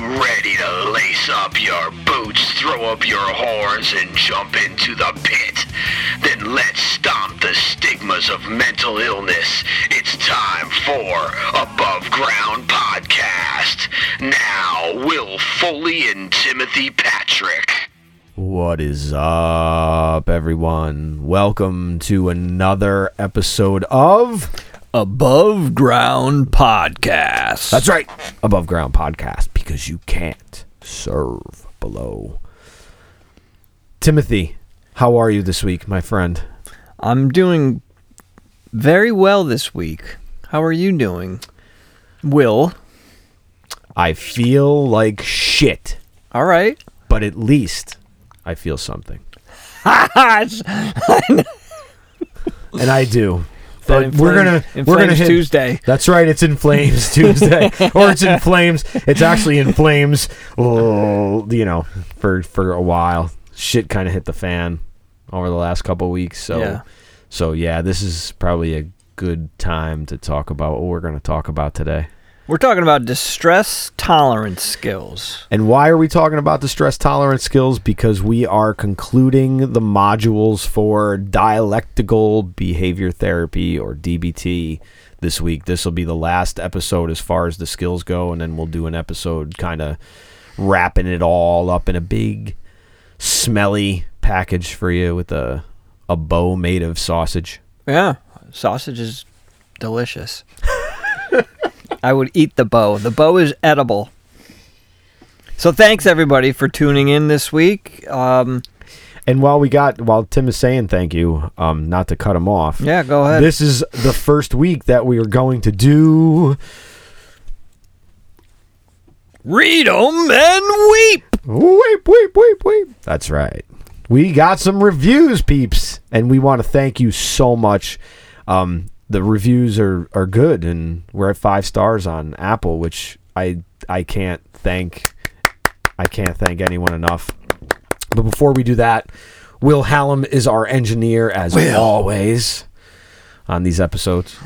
ready to lace up your boots, throw up your horns, and jump into the pit? Then let's stomp the stigmas of mental illness. It's time for Above Ground Podcast. Now, Will Foley and Timothy Patrick. What is up, everyone? Welcome to another episode of Above Ground Podcast. That's right, Above Ground Podcast, because you can't serve below. Timothy, how are you this week, my friend? I'm doing very well this week. How are you doing? Will. I feel like shit, All right. but at least I feel something. And I do. But we're gonna we're gonna hit Tuesday. That's right. It's in flames Tuesday, or it's in flames. It's actually in flames. Oh, you know, for for a while, shit kind of hit the fan over the last couple of weeks. So, Yeah. so yeah, this is probably a good time to talk about what we're going to talk about today. We're talking about distress tolerance skills. And why are we talking about distress tolerance skills? Because we are concluding the modules for dialectical behavior therapy or DBT this week. This will be the last episode as far as the skills go, and then we'll do an episode kind of wrapping it all up in a big, smelly package for you with a a bow made of sausage. Yeah. Sausage is delicious. I would eat the bow. The bow is edible. So thanks everybody for tuning in this week. Um, And while we got while Tim is saying thank you, um, not to cut him off. yeah, go ahead. This is the first week that we are going to do Read 'em and weep. Weep, weep, weep, weep. That's right. We got some reviews, peeps, and we want to thank you so much. Um, the reviews are, are good, and we're at five stars on Apple, which I I can't thank I can't thank anyone enough. But before we do that, Will Hallam is our engineer as always on these episodes,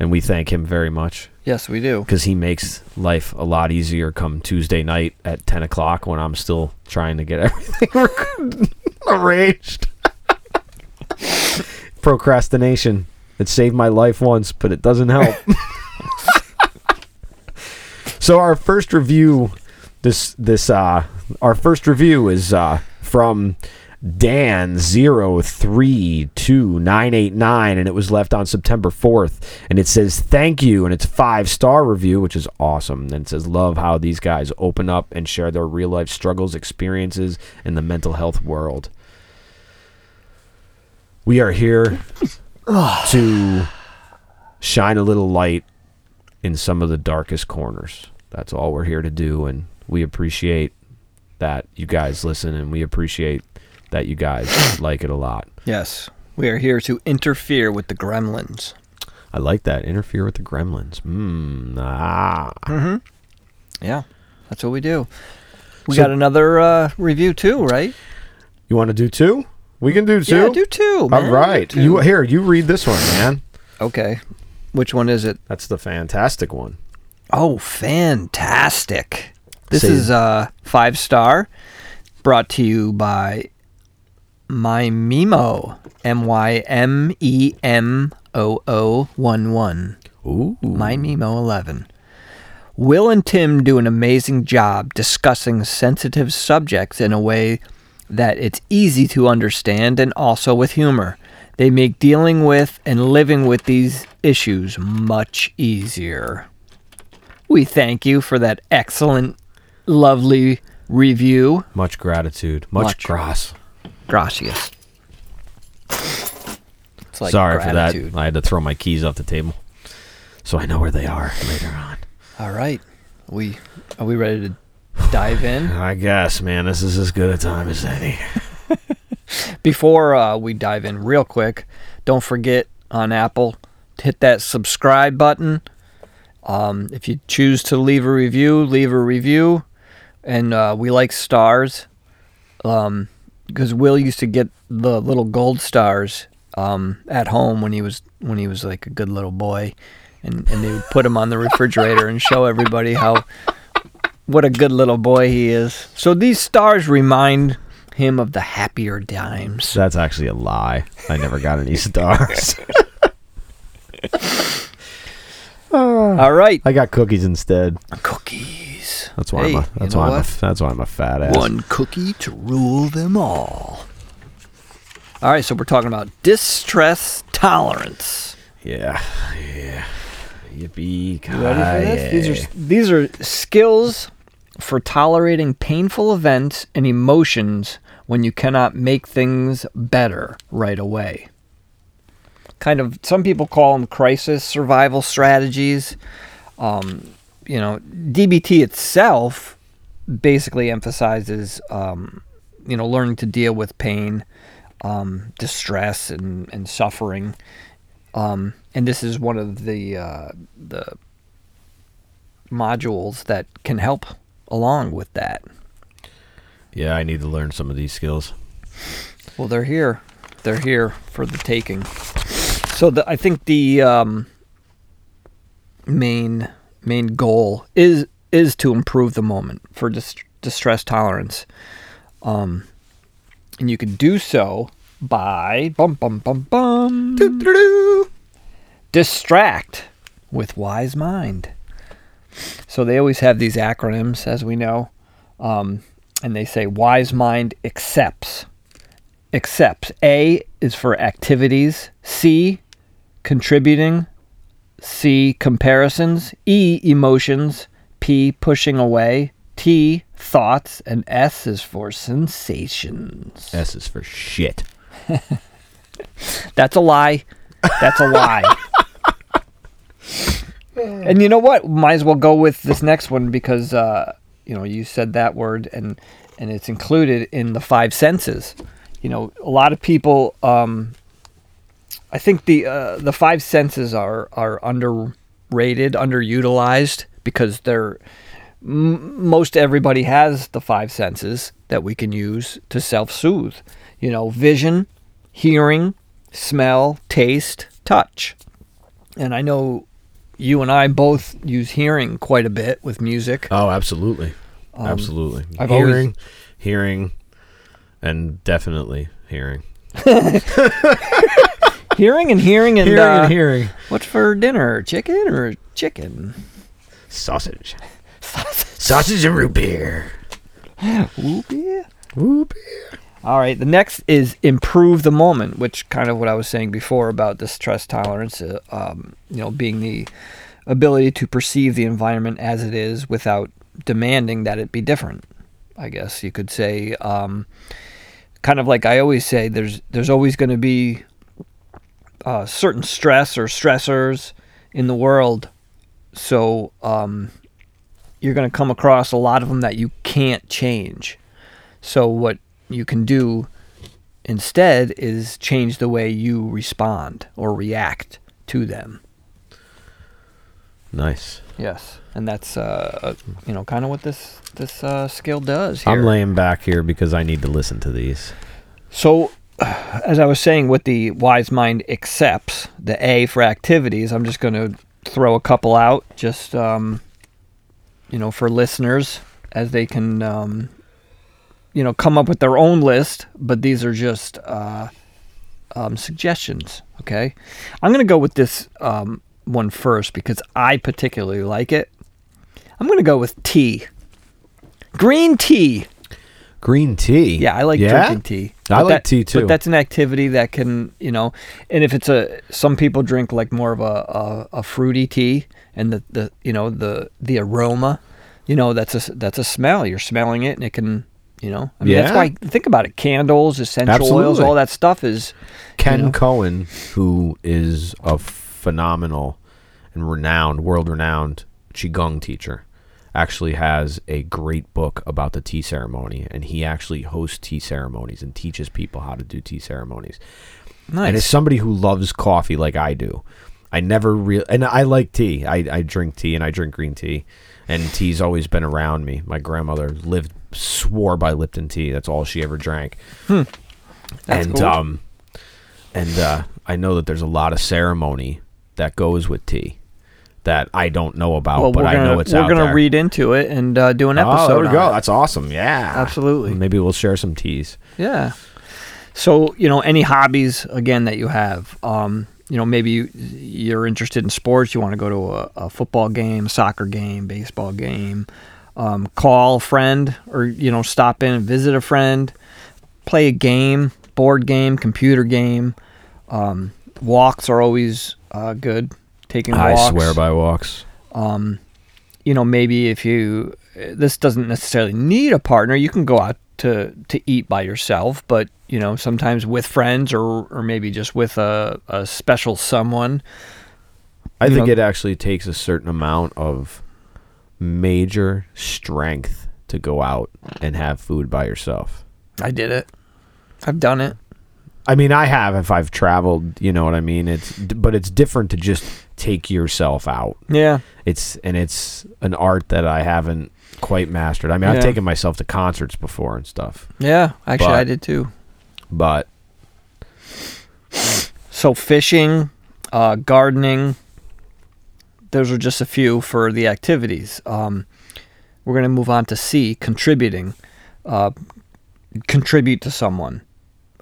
and we thank him very much Yes, we do. because he makes life a lot easier come Tuesday night at 10 o'clock when I'm still trying to get everything arranged. Procrastination. It saved my life once, but it doesn't help. so our first review this this uh our first review is uh from Dan 032989 and it was left on September 4th and it says thank you and it's five star review which is awesome and it says love how these guys open up and share their real life struggles experiences in the mental health world we are here to shine a little light in some of the darkest corners that's all we're here to do and we appreciate that you guys listen and we appreciate that you guys like it a lot. Yes, we are here to interfere with the gremlins. I like that. Interfere with the gremlins. Mm, ah. Yeah, that's what we do. We So- got another uh, review too, right? You want to do two? We can do two. Yeah, do two. Man. right. Do two. You here, you read this one, man. okay? Which one is it? That's the fantastic one. Oh, fantastic! This Say- is uh, five star, brought to you by my Memo, M Y M E M O O one one. Ooh. My Memo 11. Will and Tim do an amazing job discussing sensitive subjects in a way that it's easy to understand and also with humor. They make dealing with and living with these issues much easier. We thank you for that excellent, lovely review. Much gratitude. Much, Much. grass. Gracias. Like Sorry gratitude. for that. I had to throw my keys off the table. So I know where they are later on. All right. We are we ready to dive in? I guess, man, this is as good a time as any. Before uh, we dive in, real quick, don't forget on Apple to hit that subscribe button. Um, if you choose to leave a review, leave a review. And uh, we like stars um, because Will used to get the little gold stars um, at home when he was when he was like a good little boy, and and they would put them on the refrigerator and show everybody how What a good little boy he is. So these stars remind him of the happier times. That's actually a lie. I never got any stars. All right. I got cookies instead. Cookies. That's why Hey, I'm a, you that's know why I'm a, that's why I'm a fat ass. One cookie to rule them all. All right, so we're talking about distress tolerance. Yeah. Yeah. Yippee. You ready for this? These are these are skills for tolerating painful events and emotions when you cannot make things better right away. Kind of, some people call them crisis survival strategies. Um, you know, DBT itself basically emphasizes, um, you know, learning to deal with pain, um, distress, and, and suffering. Um, and this is one of the uh, the modules that can help along with that. Yeah, I need to learn some of these skills. Well, they're here. They're here for the taking. So the, I think the um, main main goal is is to improve the moment for dis- distress tolerance, um, and you can do so by bum bum bum bum distract with wise mind. So they always have these acronyms, as we know, um, and they say wise mind accepts. Accepts. A is for activities. C, contributing. C, comparisons. E, emotions. P, pushing away. T, thoughts. And S is for sensations. S is for shit. That's a lie. That's a lie. and you know what? Might as well go with this next one because uh, you know you said that word and and it's included in the five senses. You know, a lot of people. Um, I think the uh, the five senses are are underrated, underutilized because they're m- most everybody has the five senses that we can use to self-soothe. You know, vision, hearing, smell, taste, touch. And I know you and I both use hearing quite a bit with music. Oh, absolutely. absolutely. Um, I've always- hearing, hearing, and definitely hearing. Hearing and hearing and, Hearing uh, and hearing. what's for dinner? Chicken or chicken? Sausage. Sausage and root beer. root beer. Root beer. All right. The next is improve the moment, which kind of what I was saying before about distress tolerance. Uh, um, you know, being the ability to perceive the environment as it is without demanding that it be different. I guess you could say, um, kind of like I always say, there's there's always going to be uh, certain stress or stressors in the world. So um, you're going to come across a lot of them that you can't change. So what you can do instead is change the way you respond or react to them. Nice. Yes, and that's uh, uh, you know kind of what this this uh, skill does. Here. I'm laying back here because I need to listen to these. So, as I was saying, with the wise mind accepts the A for activities, I'm just going to throw a couple out, just um, you know, for listeners as they can, um, you know, come up with their own list. But these are just uh, um, suggestions. Okay, I'm going to go with this um, one first because I particularly like it. I'm going to go with tea. Green tea. Green tea. Yeah, I like Yeah? drinking tea. I like that- tea, too. But that's an activity that can, you know, and if it's a, some people drink like more of a, a, a fruity tea, and the, the, you know, the the aroma, you know, that's a that's a smell. You're smelling it, and it can, you know, I mean, that's Yeah. why think about it. Candles, essential oils, all that stuff is Ken know? Cohen, who is a phenomenal and renowned, world renowned Qigong teacher, actually has a great book about the tea ceremony. And he actually hosts tea ceremonies and teaches people how to do tea ceremonies. nice. And as somebody who loves coffee like I do, I never real and I like tea. I, I drink tea and I drink green tea. And tea's always been around me. My grandmother lived swore by Lipton tea. That's all she ever drank. That's and cool. um and uh, I know that there's a lot of ceremony that goes with tea that I don't know about, well, but we're I gonna know it's we're gonna there. read into it and uh, do an Oh, episode. there we go. it. That's awesome. Yeah, Absolutely. Maybe we'll share some teas. Yeah. So you know, any hobbies again that you have. Um, you know, maybe you, you're interested in sports. You want to go to a, a football game, soccer game, baseball game. Um, call a friend, or you know, stop in and visit a friend. Play a game, board game, computer game. Um, walks are always uh, good. Taking walks. I swear by walks. um, you know, maybe if you this doesn't necessarily need a partner, you can go out to to eat by yourself, but you know, sometimes with friends or or maybe just with a, a special someone. I think know- it actually takes a certain amount of major strength to go out and have food by yourself. I did it. I've done it. I mean, I have if I've traveled, you know what I mean? It's but it's different to just take yourself out. Yeah. It's and it's an art that I haven't quite mastered. I mean, I've taken myself to concerts before and stuff, Yeah, actually I did too. but So fishing, uh, gardening, those are just a few for the activities. Um, we're going to move on to C, contributing. Uh, contribute to someone.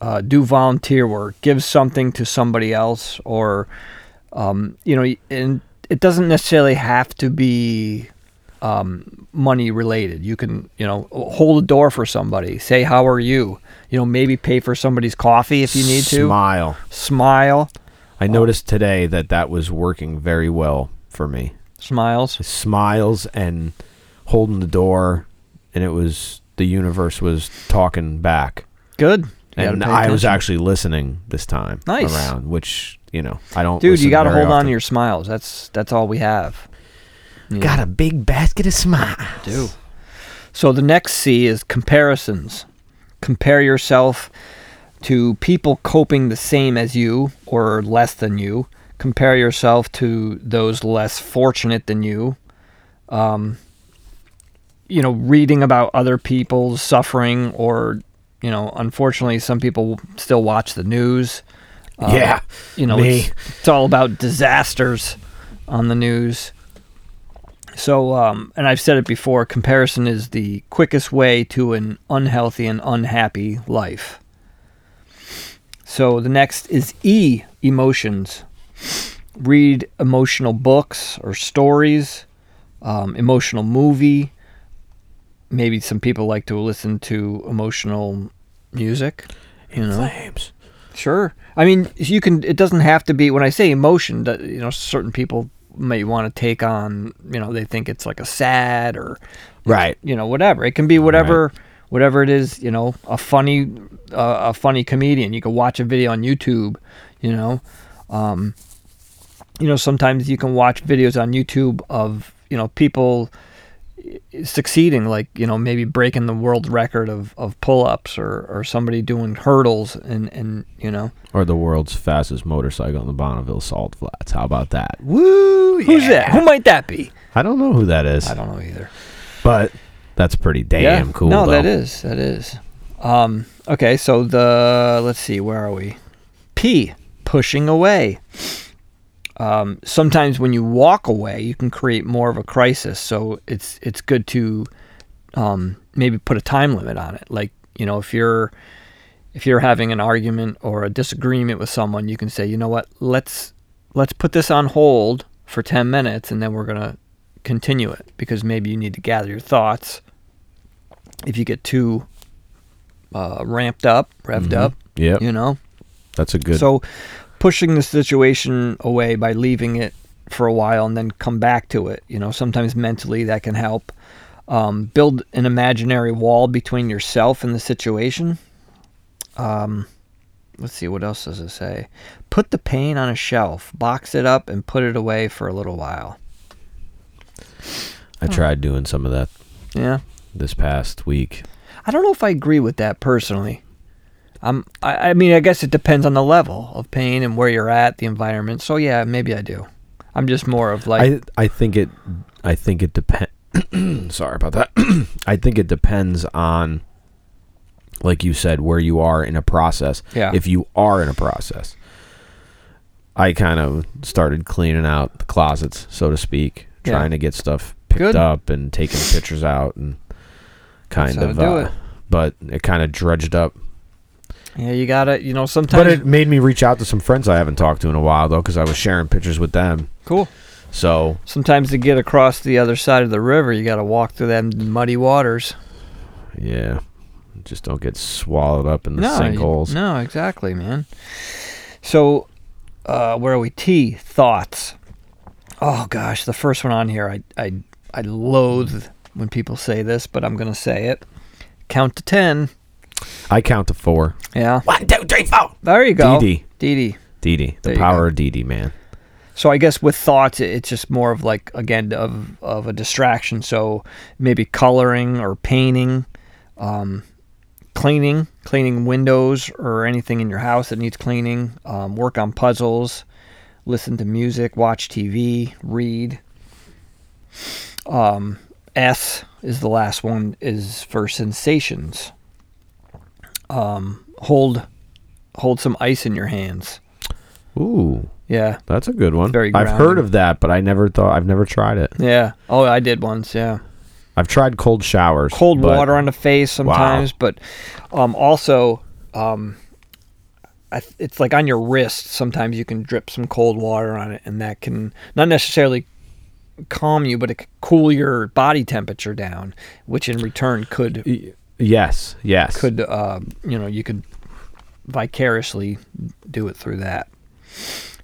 Uh, do volunteer work. Give something to somebody else, or um, you know, and it doesn't necessarily have to be um, money related. You can, you know, hold a door for somebody. Say, "How are you?" You know, maybe pay for somebody's coffee if you need to smile. smile I noticed today that that was working very well for me. smiles Smiles and holding the door, and it was the universe was talking back. good You and I was actually listening this time Nice. around, which you know I don't. dude you got to hold on to your smiles that's that's all we have You Got a big basket of smiles. do so the next c is comparisons compare yourself to people coping the same as you or less than you compare yourself to those less fortunate than you um, you know reading about other people's suffering or you know unfortunately some people still watch the news Uh, yeah, you know, it's, it's all about disasters on the news. So, um, and I've said it before comparison is the quickest way to an unhealthy and unhappy life. So, the next is E emotions. Read emotional books or stories, um, emotional movie. Maybe some people like to listen to emotional music. You know, Flames. Sure. I mean, you can. It doesn't have to be. When I say emotion, that you know, certain people may want to take on. You know, they think it's like a sad or, Right. you know, whatever. It can be whatever, whatever it is. You know, a funny, uh, a funny comedian. You can watch a video on YouTube. You know, um, you know, sometimes you can watch videos on YouTube of you know people succeeding like you know maybe breaking the world record of, of pull-ups or, or somebody doing hurdles and and you know Or the world's fastest motorcycle in the Bonneville Salt Flats. How about that? Woo! Who's that? Who might that be? I don't know who that is, I don't know either. but that's pretty damn cool. No, though. that is that is. Um, okay, so the let's see, where are we? P pushing away. Um, sometimes when you walk away, you can create more of a crisis. So it's it's good to um, maybe put a time limit on it. Like you know, if you're if you're having an argument or a disagreement with someone, you can say, you know what, let's let's put this on hold for ten minutes, and then we're gonna continue it because maybe you need to gather your thoughts. If you get too uh, ramped up, revved Mhm. up, Yep, you know. That's a good. So pushing the situation away by leaving it for a while and then come back to it, you know, sometimes mentally that can help. Um, build an imaginary wall between yourself and the situation. Um, let's see, what else does it say? Put the pain on a shelf, box it up, and put it away for a little while. I tried doing some of that Yeah. this past week. I don't know if I agree with that personally. I'm, I, I mean, I guess it depends on the level of pain and where you're at, the environment. So yeah, maybe I do. I'm just more of like, I I think it I think it depends. sorry about that. I think it depends on, like you said, where you are in a process. Yeah. If you are in a process, I kind of started cleaning out the closets, so to speak, Yeah. trying to get stuff picked Good. up and taking pictures out and kind That's of. to do uh, it. But it kind of dredged up. Yeah, you gotta, you know, sometimes. But it made me reach out to some friends I haven't talked to in a while though, because I was sharing pictures with them. cool. So Sometimes to get across the other side of the river, you gotta walk through them muddy waters. yeah, just don't get swallowed up in the no, you- sinkholes. no, exactly, man. So, uh, where are we? T thoughts. Oh gosh, the first one on here, I I I loathe when people say this, but I'm gonna say it. Count to ten. I count to four. Yeah, One, two, three, four. there you go. DD. DD. Dee, the power of Dee, man. So I guess with thoughts, it's just more of like again of of a distraction. So maybe coloring or painting, um, cleaning, cleaning windows or anything in your house that needs cleaning. Um, work on puzzles, listen to music, watch TV, read. Um, S is the last one is for sensations. Um, hold hold some ice in your hands. Ooh, Yeah. that's a good one. Very I've heard of that, but I never thought I've never tried it. Yeah. Oh, I did once. Yeah. I've tried cold showers. Cold but- water on the face sometimes, but um, also um, th- it's like on your wrist. Sometimes you can drip some cold water on it, and that can not necessarily calm you, but it could cool your body temperature down, which in return could Yes, yes. could uh, you know you could vicariously do it through that.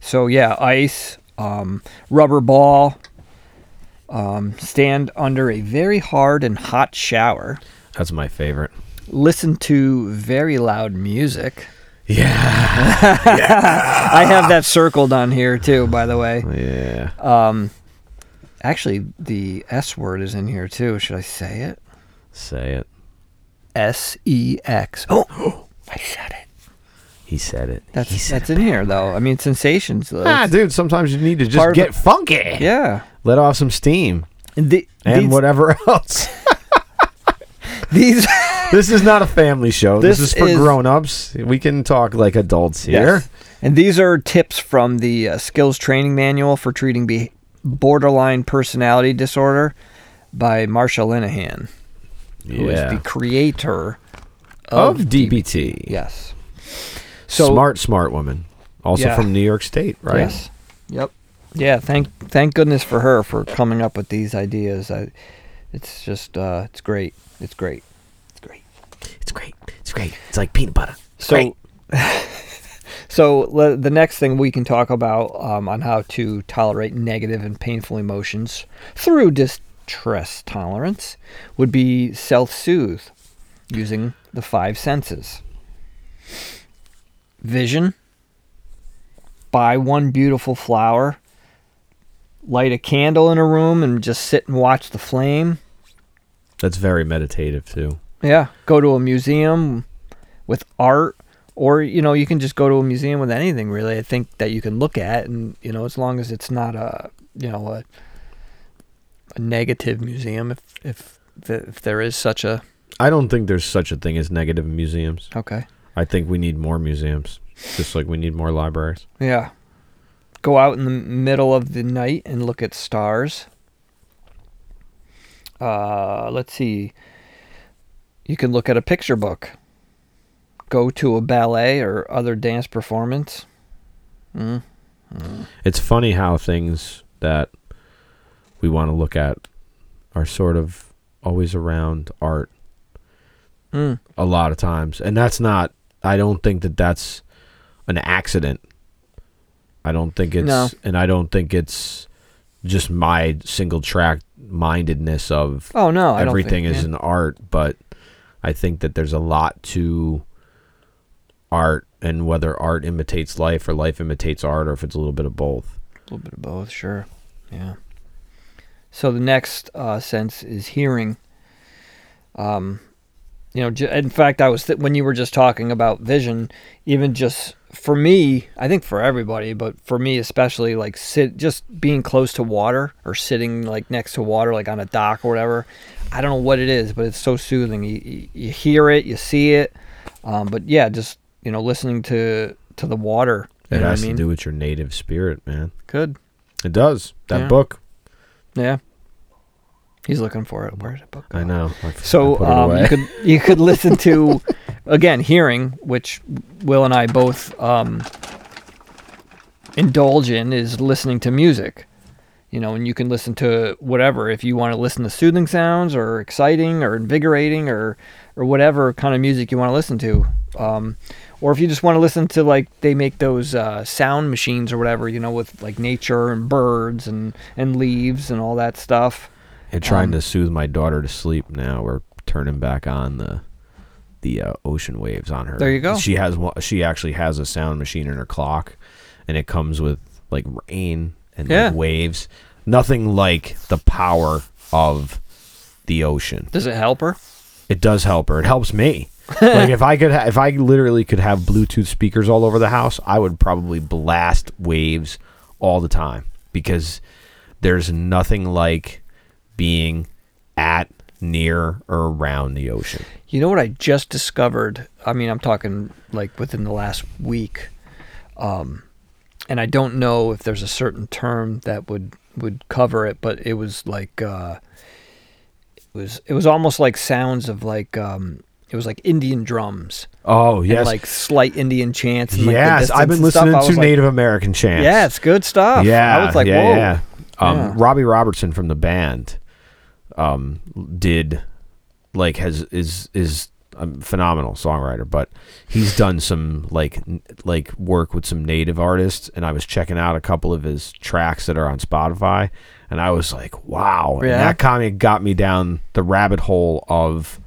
So yeah, ice, um, rubber ball. Um, stand under a very hard and hot shower. That's my favorite. Listen to very loud music. Yeah, yeah. I have that circled on here too, by the way. yeah. Um, actually, the S word is in here too. Should I say it? Say it. S E X. Oh, I said it. He said it. That's he said that's in here though. I mean, sensations. Though. Ah, dude. Sometimes you need to just Part of get it- funky. Yeah. Let off some steam And, the, and these, whatever else. these this is not a family show. This, This is for is- grown-ups. We can talk like adults here. Yes. And these are tips from the uh, skills training manual for treating be- borderline personality disorder by Marsha Linehan, who is Yeah. the creator Of of, DBT. Yes. So smart, smart woman. Also Yeah. from New York State, right? Yes. Yep. Yeah. Thank thank goodness for her for coming up with these ideas. I, it's just uh, it's great. It's great. It's great. It's great. It's great. It's like peanut butter. So, so le- the next thing we can talk about um, on how to tolerate negative and painful emotions through distress tolerance would be self-soothe using the five senses. Vision. Buy one beautiful flower. Light a candle in a room and just sit and watch the flame. That's very meditative too. Yeah, go to a museum with art, or you know, you can just go to a museum with anything really. I think that you can look at, and you know, as long as it's not a you know a, a negative museum, if if if there is such a I don't think there's such a thing as negative museums. okay, I think we need more museums, just like we need more libraries. yeah, go out in the middle of the night and look at stars. Uh, let's see. You can look at a picture book. Go to a ballet or other dance performance. Mm. It's funny how things that we want to look at are sort of always around art Mm. a lot of times. And that's not I don't think that that's an accident. I don't think it's No. and I don't think it's just my single track mindedness of Oh no, everything think, is an art, but I think that there's a lot to art and whether art imitates life or life imitates art or if it's a little bit of both. A little bit of both, sure. Yeah. So the next uh, sense is hearing. Um, you know, in fact, I was th- when you were just talking about vision, even just for me, I think for everybody, but for me especially, like sit just being close to water or sitting like next to water, like on a dock or whatever. I don't know what it is, but it's so soothing. You, you, you hear it, you see it, um, but yeah, just you know, listening to to the water It has I mean? to do with your native spirit, man. Could. It does. That Yeah. book. Yeah. He's looking for it. Where's the book? I know. I f- I So um, you could you could listen to again hearing, which Will and I both um, indulge in, is listening to music. You know, and you can listen to whatever if you want to listen to soothing sounds or exciting or invigorating or or whatever kind of music you want to listen to. Um, or if you just want to listen to like they make those uh, sound machines or whatever, you know, with like nature and birds and and leaves and all that stuff. and trying um, to soothe my daughter to sleep now. We're turning back on the the uh, ocean waves on her. There you go. She has. She actually has a sound machine in her clock, and it comes with like rain and like, waves. Nothing like the power of the ocean. Does it help her? It does help her. It helps me. Like if I could, ha- if I literally could have Bluetooth speakers all over the house, I would probably blast waves all the time because there's nothing like being at, near, or around the ocean. You know what I just discovered? I mean, I'm talking like within the last week. Um, and I don't know if there's a certain term that would would cover it, but it was like uh, it was it was almost like sounds of like um, it was like Indian drums Oh and yes, like slight Indian chants. And, like, yes. I've been listening to was like, Native American chants. Yeah, it's good stuff. Yeah, I was like, yeah, whoa. yeah. Um, Yeah. Robbie Robertson from the band um, did like has is is a phenomenal songwriter, but he's done some like like work with some native artists, and I was checking out a couple of his tracks that are on Spotify, and I was like, wow, and Yeah. that kind of got me down the rabbit hole of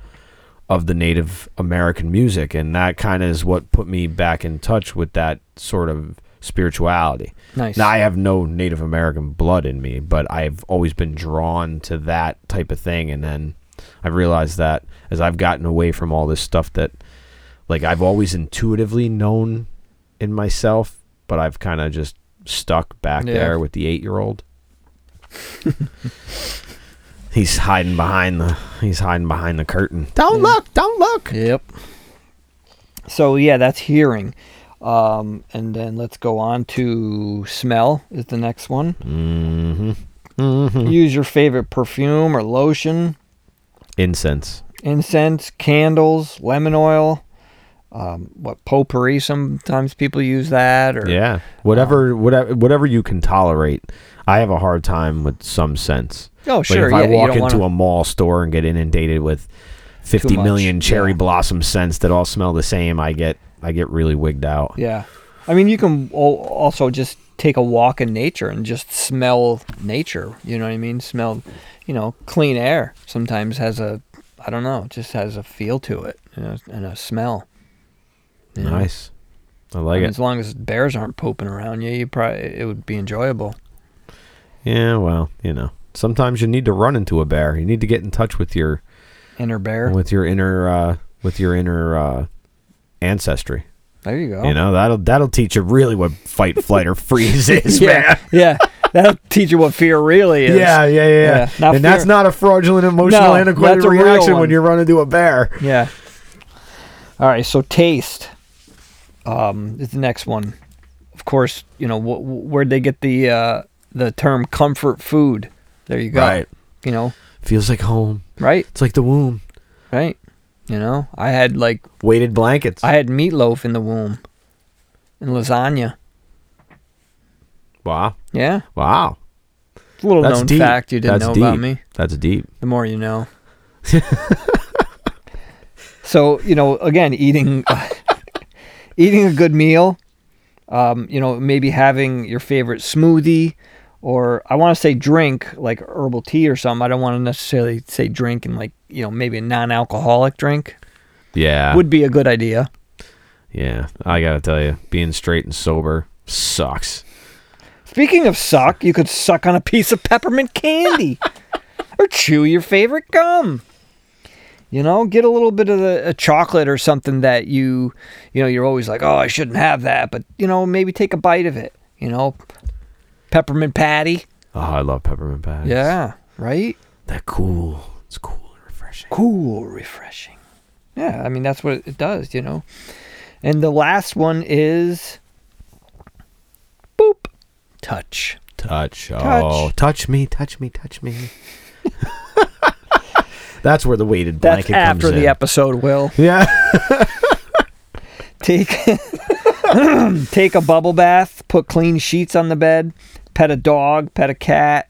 of the Native American music, and that kind of is what put me back in touch with that sort of spirituality. Nice. Now I have no Native American blood in me, but I've always been drawn to that type of thing, and then I realized that as I've gotten away from all this stuff that, like, I've always intuitively known in myself, but I've kind of just stuck back Yeah. there with the eight-year-old. he's hiding behind the he's hiding behind the curtain. Don't look! Don't look! Yep. So yeah, that's hearing. Um, and then let's go on to smell is the next one. Mm-hmm. Mm-hmm. Use your favorite perfume or lotion, Incense. incense, candles, lemon oil. Um, what potpourri? Sometimes people use that. Or Yeah, whatever, whatever, whatever you can tolerate. I have a hard time with some scents. Oh Like sure. if I walk into wanna- a mall store and get inundated with 50 million cherry yeah. blossom scents that all smell the same, I get I get really wigged out. Yeah. I mean, you can also just take a walk in nature and just smell nature. You know what I mean? Smell, you know, clean air sometimes has a, I don't know, just has a feel to it you know, and a smell. you know? Nice, I I like mean, it. As long as bears aren't pooping around you, you probably it would be enjoyable. Yeah, well, you know, sometimes you need to run into a bear. You need to get in touch with your Inner bear. with your inner uh, with your inner uh, ancestry. There you go. You know that'll that'll teach you really what fight, flight, or freeze is, yeah, man. yeah. That'll teach you what fear really is. Yeah, yeah, yeah. Yeah, and that's not a fraudulent, emotional, No, antiquated that's a real reaction when you run into a bear. Yeah. All right. So taste um, is the next one. Of course, you know wh- where'd they get the uh, the term comfort food? There you go. Right. You know, Feels like home. right, It's like the womb. right. You know, I had like Weighted blankets. I had meatloaf in the womb, and lasagna. wow. Yeah, Wow. it's a little That's known deep. fact you didn't That's know deep. about me. That's deep. The more you know. so you know, again, eating eating a good meal. Um, you know, maybe having your favorite smoothie, or I want to say drink like herbal tea or something. I don't want to necessarily say drink and like you know maybe a non-alcoholic drink Yeah. would be a good idea. yeah. I gotta tell you, being straight and sober sucks. Speaking of suck, you could suck on a piece of peppermint candy or chew your favorite gum. You know, get a little bit of the a chocolate or something that you, you know, you're always like, oh, I shouldn't have that, but you know, maybe take a bite of it. You know, peppermint patty. Oh, I love peppermint patties. Yeah, right. That cool. It's cool and refreshing. Cool, refreshing. Yeah, I mean that's what it does. You know, and the last one is boop touch. Touch. Oh, Touch. touch me, touch me, touch me. That's where the weighted blanket That's after the in. episode, Will. Yeah. Take take a bubble bath, put clean sheets on the bed, pet a dog, pet a cat,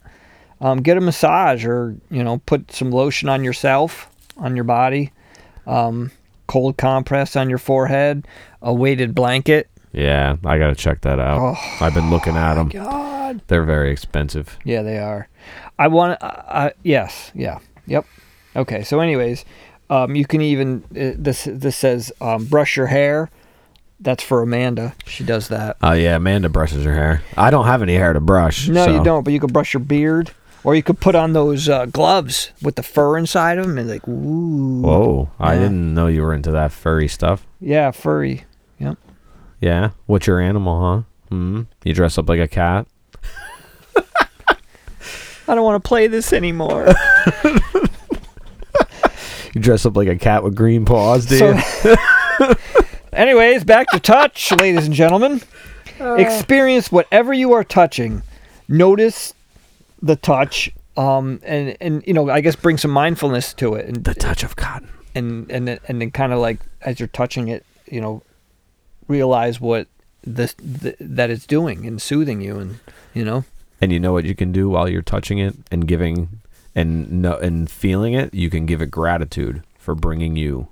um, get a massage, or you know, put some lotion on yourself, on your body, um, cold compress on your forehead, a weighted blanket. Yeah, I gotta check that out. Oh, I've been looking at them. God. They're very expensive. Yeah, they are. I want. Uh, uh, yes. Yeah. Yep. Okay. So, anyways, um, you can even uh, this this says um, brush your hair. That's for Amanda. She does that. Oh yeah, Amanda brushes her hair. I don't have any hair to brush. No, so- you don't. But you could brush your beard, or you could put on those uh, gloves with the fur inside of them, and like, ooh, Whoa, I didn't know you were into that furry stuff. yeah, furry. Yep. Yeah, what's your animal, huh? Hmm. You dress up like a cat. I don't want to play this anymore. You dress up like a cat with green paws, do So- you? Anyways, back to touch, ladies and gentlemen. Uh. Experience whatever you are touching. Notice the touch, um, and and you know, I guess bring some mindfulness to it, and The touch of cotton. and and then- and then kind of like as you're touching it, you know, realize what this th- that it's doing and soothing you, and you know, And you know what you can do while you're touching it and giving and no and feeling it. You can give it gratitude for bringing you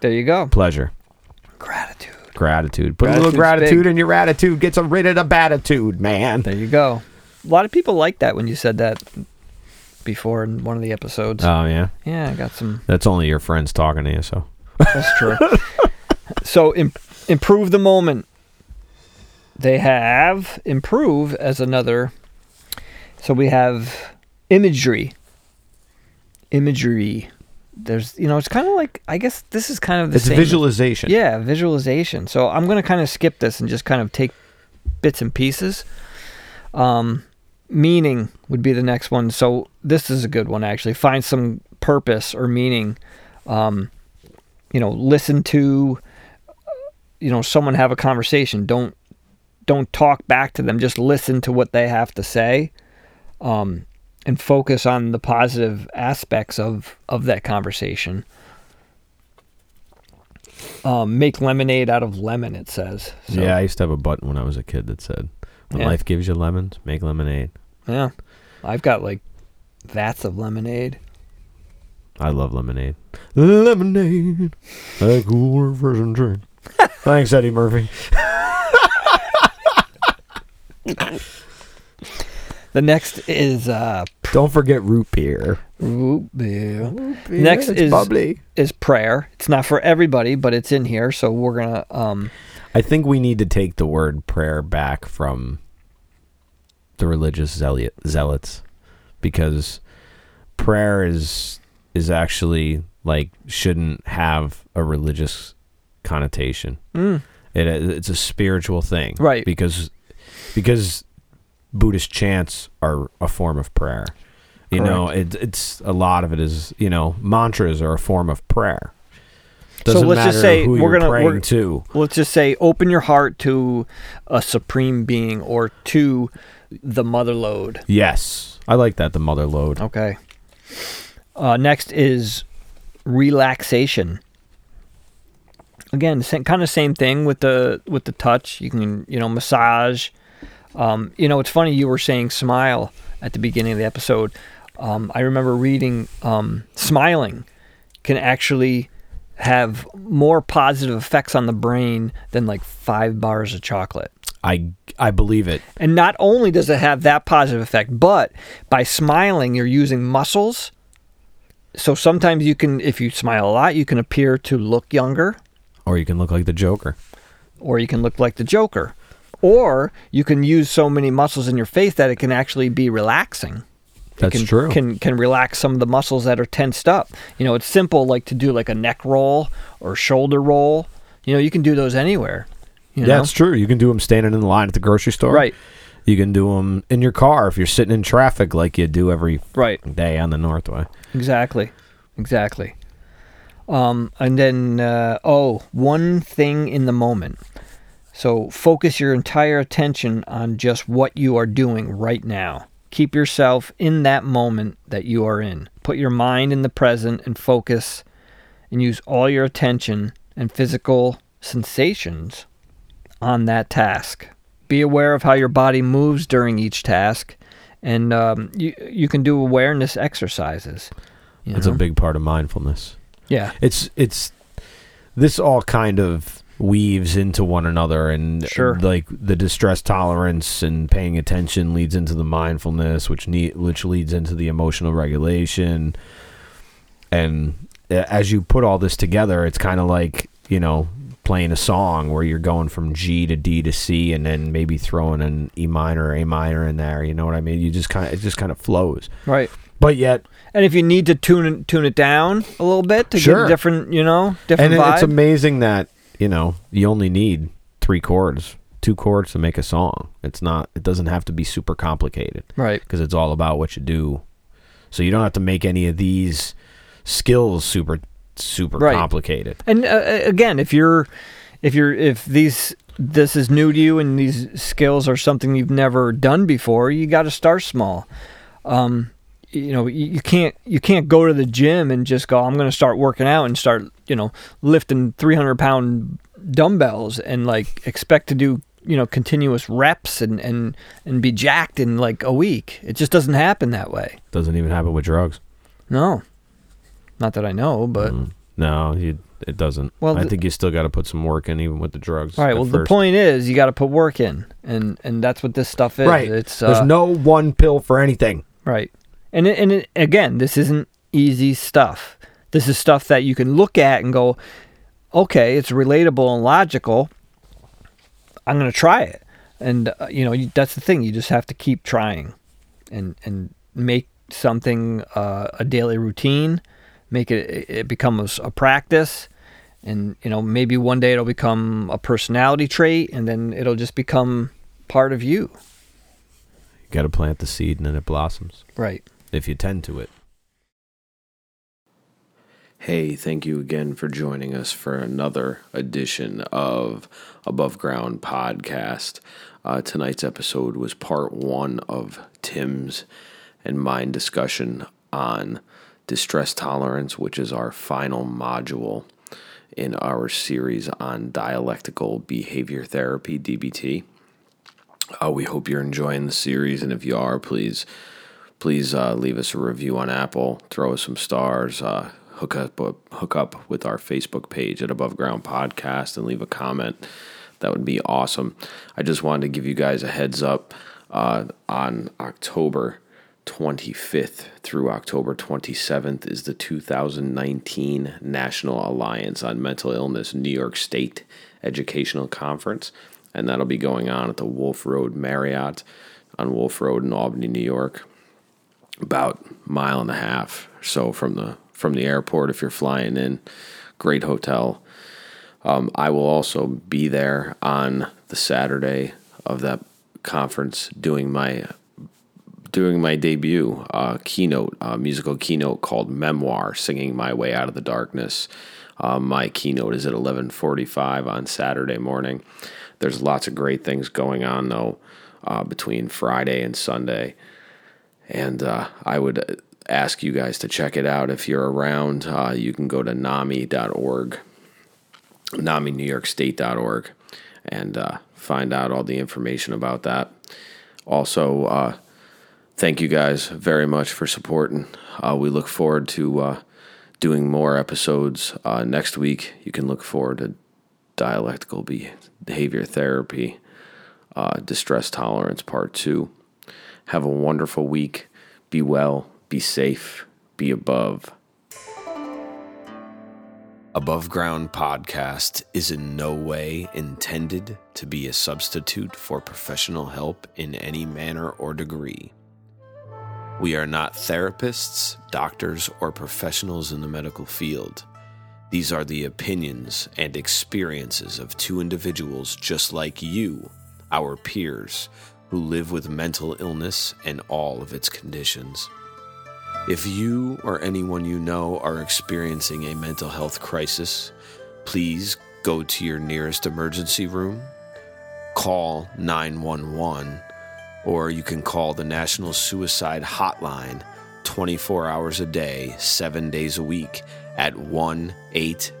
there you go. pleasure. Gratitude. Gratitude. Put a little Gratitude's gratitude big. in your attitude. Gets rid of the batitude, man. There you go. A lot of people like that when you said that before in one of the episodes. Oh yeah, yeah, I got some. that's only your friends talking to you. So That's true. so Im- improve the moment. They have improve as another. So we have imagery. Imagery. There's, you know, it's kind of like I guess this is kind of the it's same. visualization. Yeah, visualization. So I'm going to kind of skip this and just kind of take bits and pieces. Um, meaning would be the next one. So this is a good one actually. Find some purpose or meaning. Um, you know, listen to you know someone have a conversation. Don't don't talk back to them. Just listen to what they have to say. Um, and focus on the positive aspects of of that conversation um, make lemonade out of lemon. It says. So, Yeah, I used to have a button when I was a kid that said, "When Yeah. life gives you lemons, make lemonade." yeah. I've got like vats of lemonade. I love lemonade. Lemonade, a cool refreshing drink. Thanks, Eddie Murphy. The next is uh, Don't forget root beer. root beer. Next it's is- bubbly. Is prayer. It's not for everybody, but it's in here. So we're gonna. Um, I think we need to take the word prayer back from the religious zealot, zealots because prayer is is actually like shouldn't have a religious connotation. mm, It it's a spiritual thing, Right. Because because Buddhist chants are a form of prayer. You know, it, it's a lot of it is you know mantras are a form of prayer. So Doesn't let's just say who we're gonna- we're- to. let's just say, open your heart to a supreme being or to the mother lode. Yes, I like that. The mother load. Okay. Uh, next is relaxation. Again, same, kind of same thing with the with the touch. You can you know massage. Um, you know, it's funny you were saying smile at the beginning of the episode. Um, I remember reading um, smiling can actually have more positive effects on the brain than like five bars of chocolate. I I believe it. And not only does it have that positive effect, but by smiling, you're using muscles. So sometimes you can, if you smile a lot, you can appear to look younger, Or you can look like the Joker. or you can look like the Joker. Or you can use so many muscles in your face that it can actually be relaxing. It That's can, true. Can can relax some of the muscles that are tensed up. You know, it's simple like to do like a neck roll or shoulder roll. You know, you can do those anywhere. You know? That's true. You can do them standing in line at the grocery store. right, You can do them in your car if you're sitting in traffic like you do every right. day on the Northway. Exactly. Exactly. Um, and then, uh, oh, one thing in the moment. So focus your entire attention on just what you are doing right now. Keep yourself in that moment that you are in. Put your mind in the present and focus and use all your attention and physical sensations on that task. Be aware of how your body moves during each task, and um, you you can do awareness exercises. you That's a big part of mindfulness. yeah, It's it's this all kind of weaves into one another and Sure. like the distress tolerance and paying attention leads into the mindfulness which need which leads into the emotional regulation and as you put all this together it's kind of like you know playing a song where you're going from G to D to C and then maybe throwing an E minor or A minor in there you know what I mean you just kind of it just kind of flows right. but yet And if you need to tune it, tune it down a little bit to get Sure. a different, you know, different and vibe. it's amazing that you know you only need three chords two chords to make a song it's not it doesn't have to be super complicated right. because it's all about what you do so you don't have to make any of these skills super super Right. complicated And uh, uh, again, if you're, if you're, if these, this is new to you and these skills are something you've never done before, you got to start small. Um, you know, you, you can't, you can't go to the gym and just go, I'm going to start working out and start, you know, lifting 300 pound dumbbells and like expect to do, you know, continuous reps and, and, and be jacked in like a week. It just doesn't happen that way. doesn't even happen with drugs No, not that I know, but Mm. no you, it doesn't Well, i the- think you still got to put some work in even with the drugs All right. Well, the point is, you got to put work in, and and that's what this stuff is. right It's uh, there's no one pill for anything right. And it, and it, again, this isn't easy stuff. This is stuff that you can look at and go, okay, it's relatable and logical. I'm going to try it, and uh, you know you, that's the thing. You just have to keep trying, and and make something uh, a daily routine. Make it it becomes a practice and you know maybe one day it'll become a personality trait and then it'll just become part of you you got to plant the seed and then it blossoms right if you tend to it Hey, thank you again for joining us for another edition of Above Ground Podcast. Uh, tonight's episode was part one of Tim's and mine discussion on distress tolerance, which is our final module in our series on dialectical behavior therapy, DBT. Uh, we hope you're enjoying the series, and if you are, please please uh, leave us a review on Apple, throw us some stars, uh, hook up hook up with our Facebook page at Above Ground Podcast, and leave a comment. That would be awesome. I just wanted to give you guys a heads up uh, on October 25th through October 27th is the 2019 National Alliance on Mental Illness New York State Educational Conference, and that'll be going on at the Wolf Road Marriott on Wolf Road in Albany, New York about mile and a half so from the from the airport if you're flying in. Great hotel. Um, I will also be there on the Saturday of that conference doing my doing my debut uh, keynote uh, musical keynote called Memoir, singing my way out of the darkness. Uh, my keynote is at 11:45 on Saturday morning. There's lots of great things going on though uh, between Friday and Sunday and uh, I would ask you guys to check it out if you're around. Uh, you can go to NAMI.org, NAMINewYorkState.org, and uh, find out all the information about that. Also, uh, thank you guys very much for supporting. Uh, we look forward to uh, doing more episodes uh, next week. You can look forward to dialectical behavior therapy, uh, distress tolerance part two. Have a wonderful week. Be well, be safe, be above. Above Ground Podcast is in no way intended to be a substitute for professional help in any manner or degree. We are not therapists, doctors, or professionals in the medical field. These are the opinions and experiences of two individuals just like you, our peers, who live with mental illness and all of its conditions. If you or anyone you know are experiencing a mental health crisis, please go to your nearest emergency room, call 911 or you can call the National Suicide Hotline 24 hours a day, 7 days a week at 1 800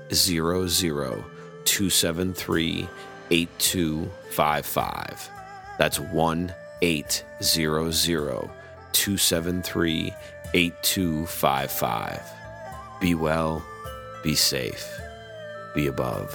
273 8255. That's 1 800 273 8255. Be well, be safe, be above.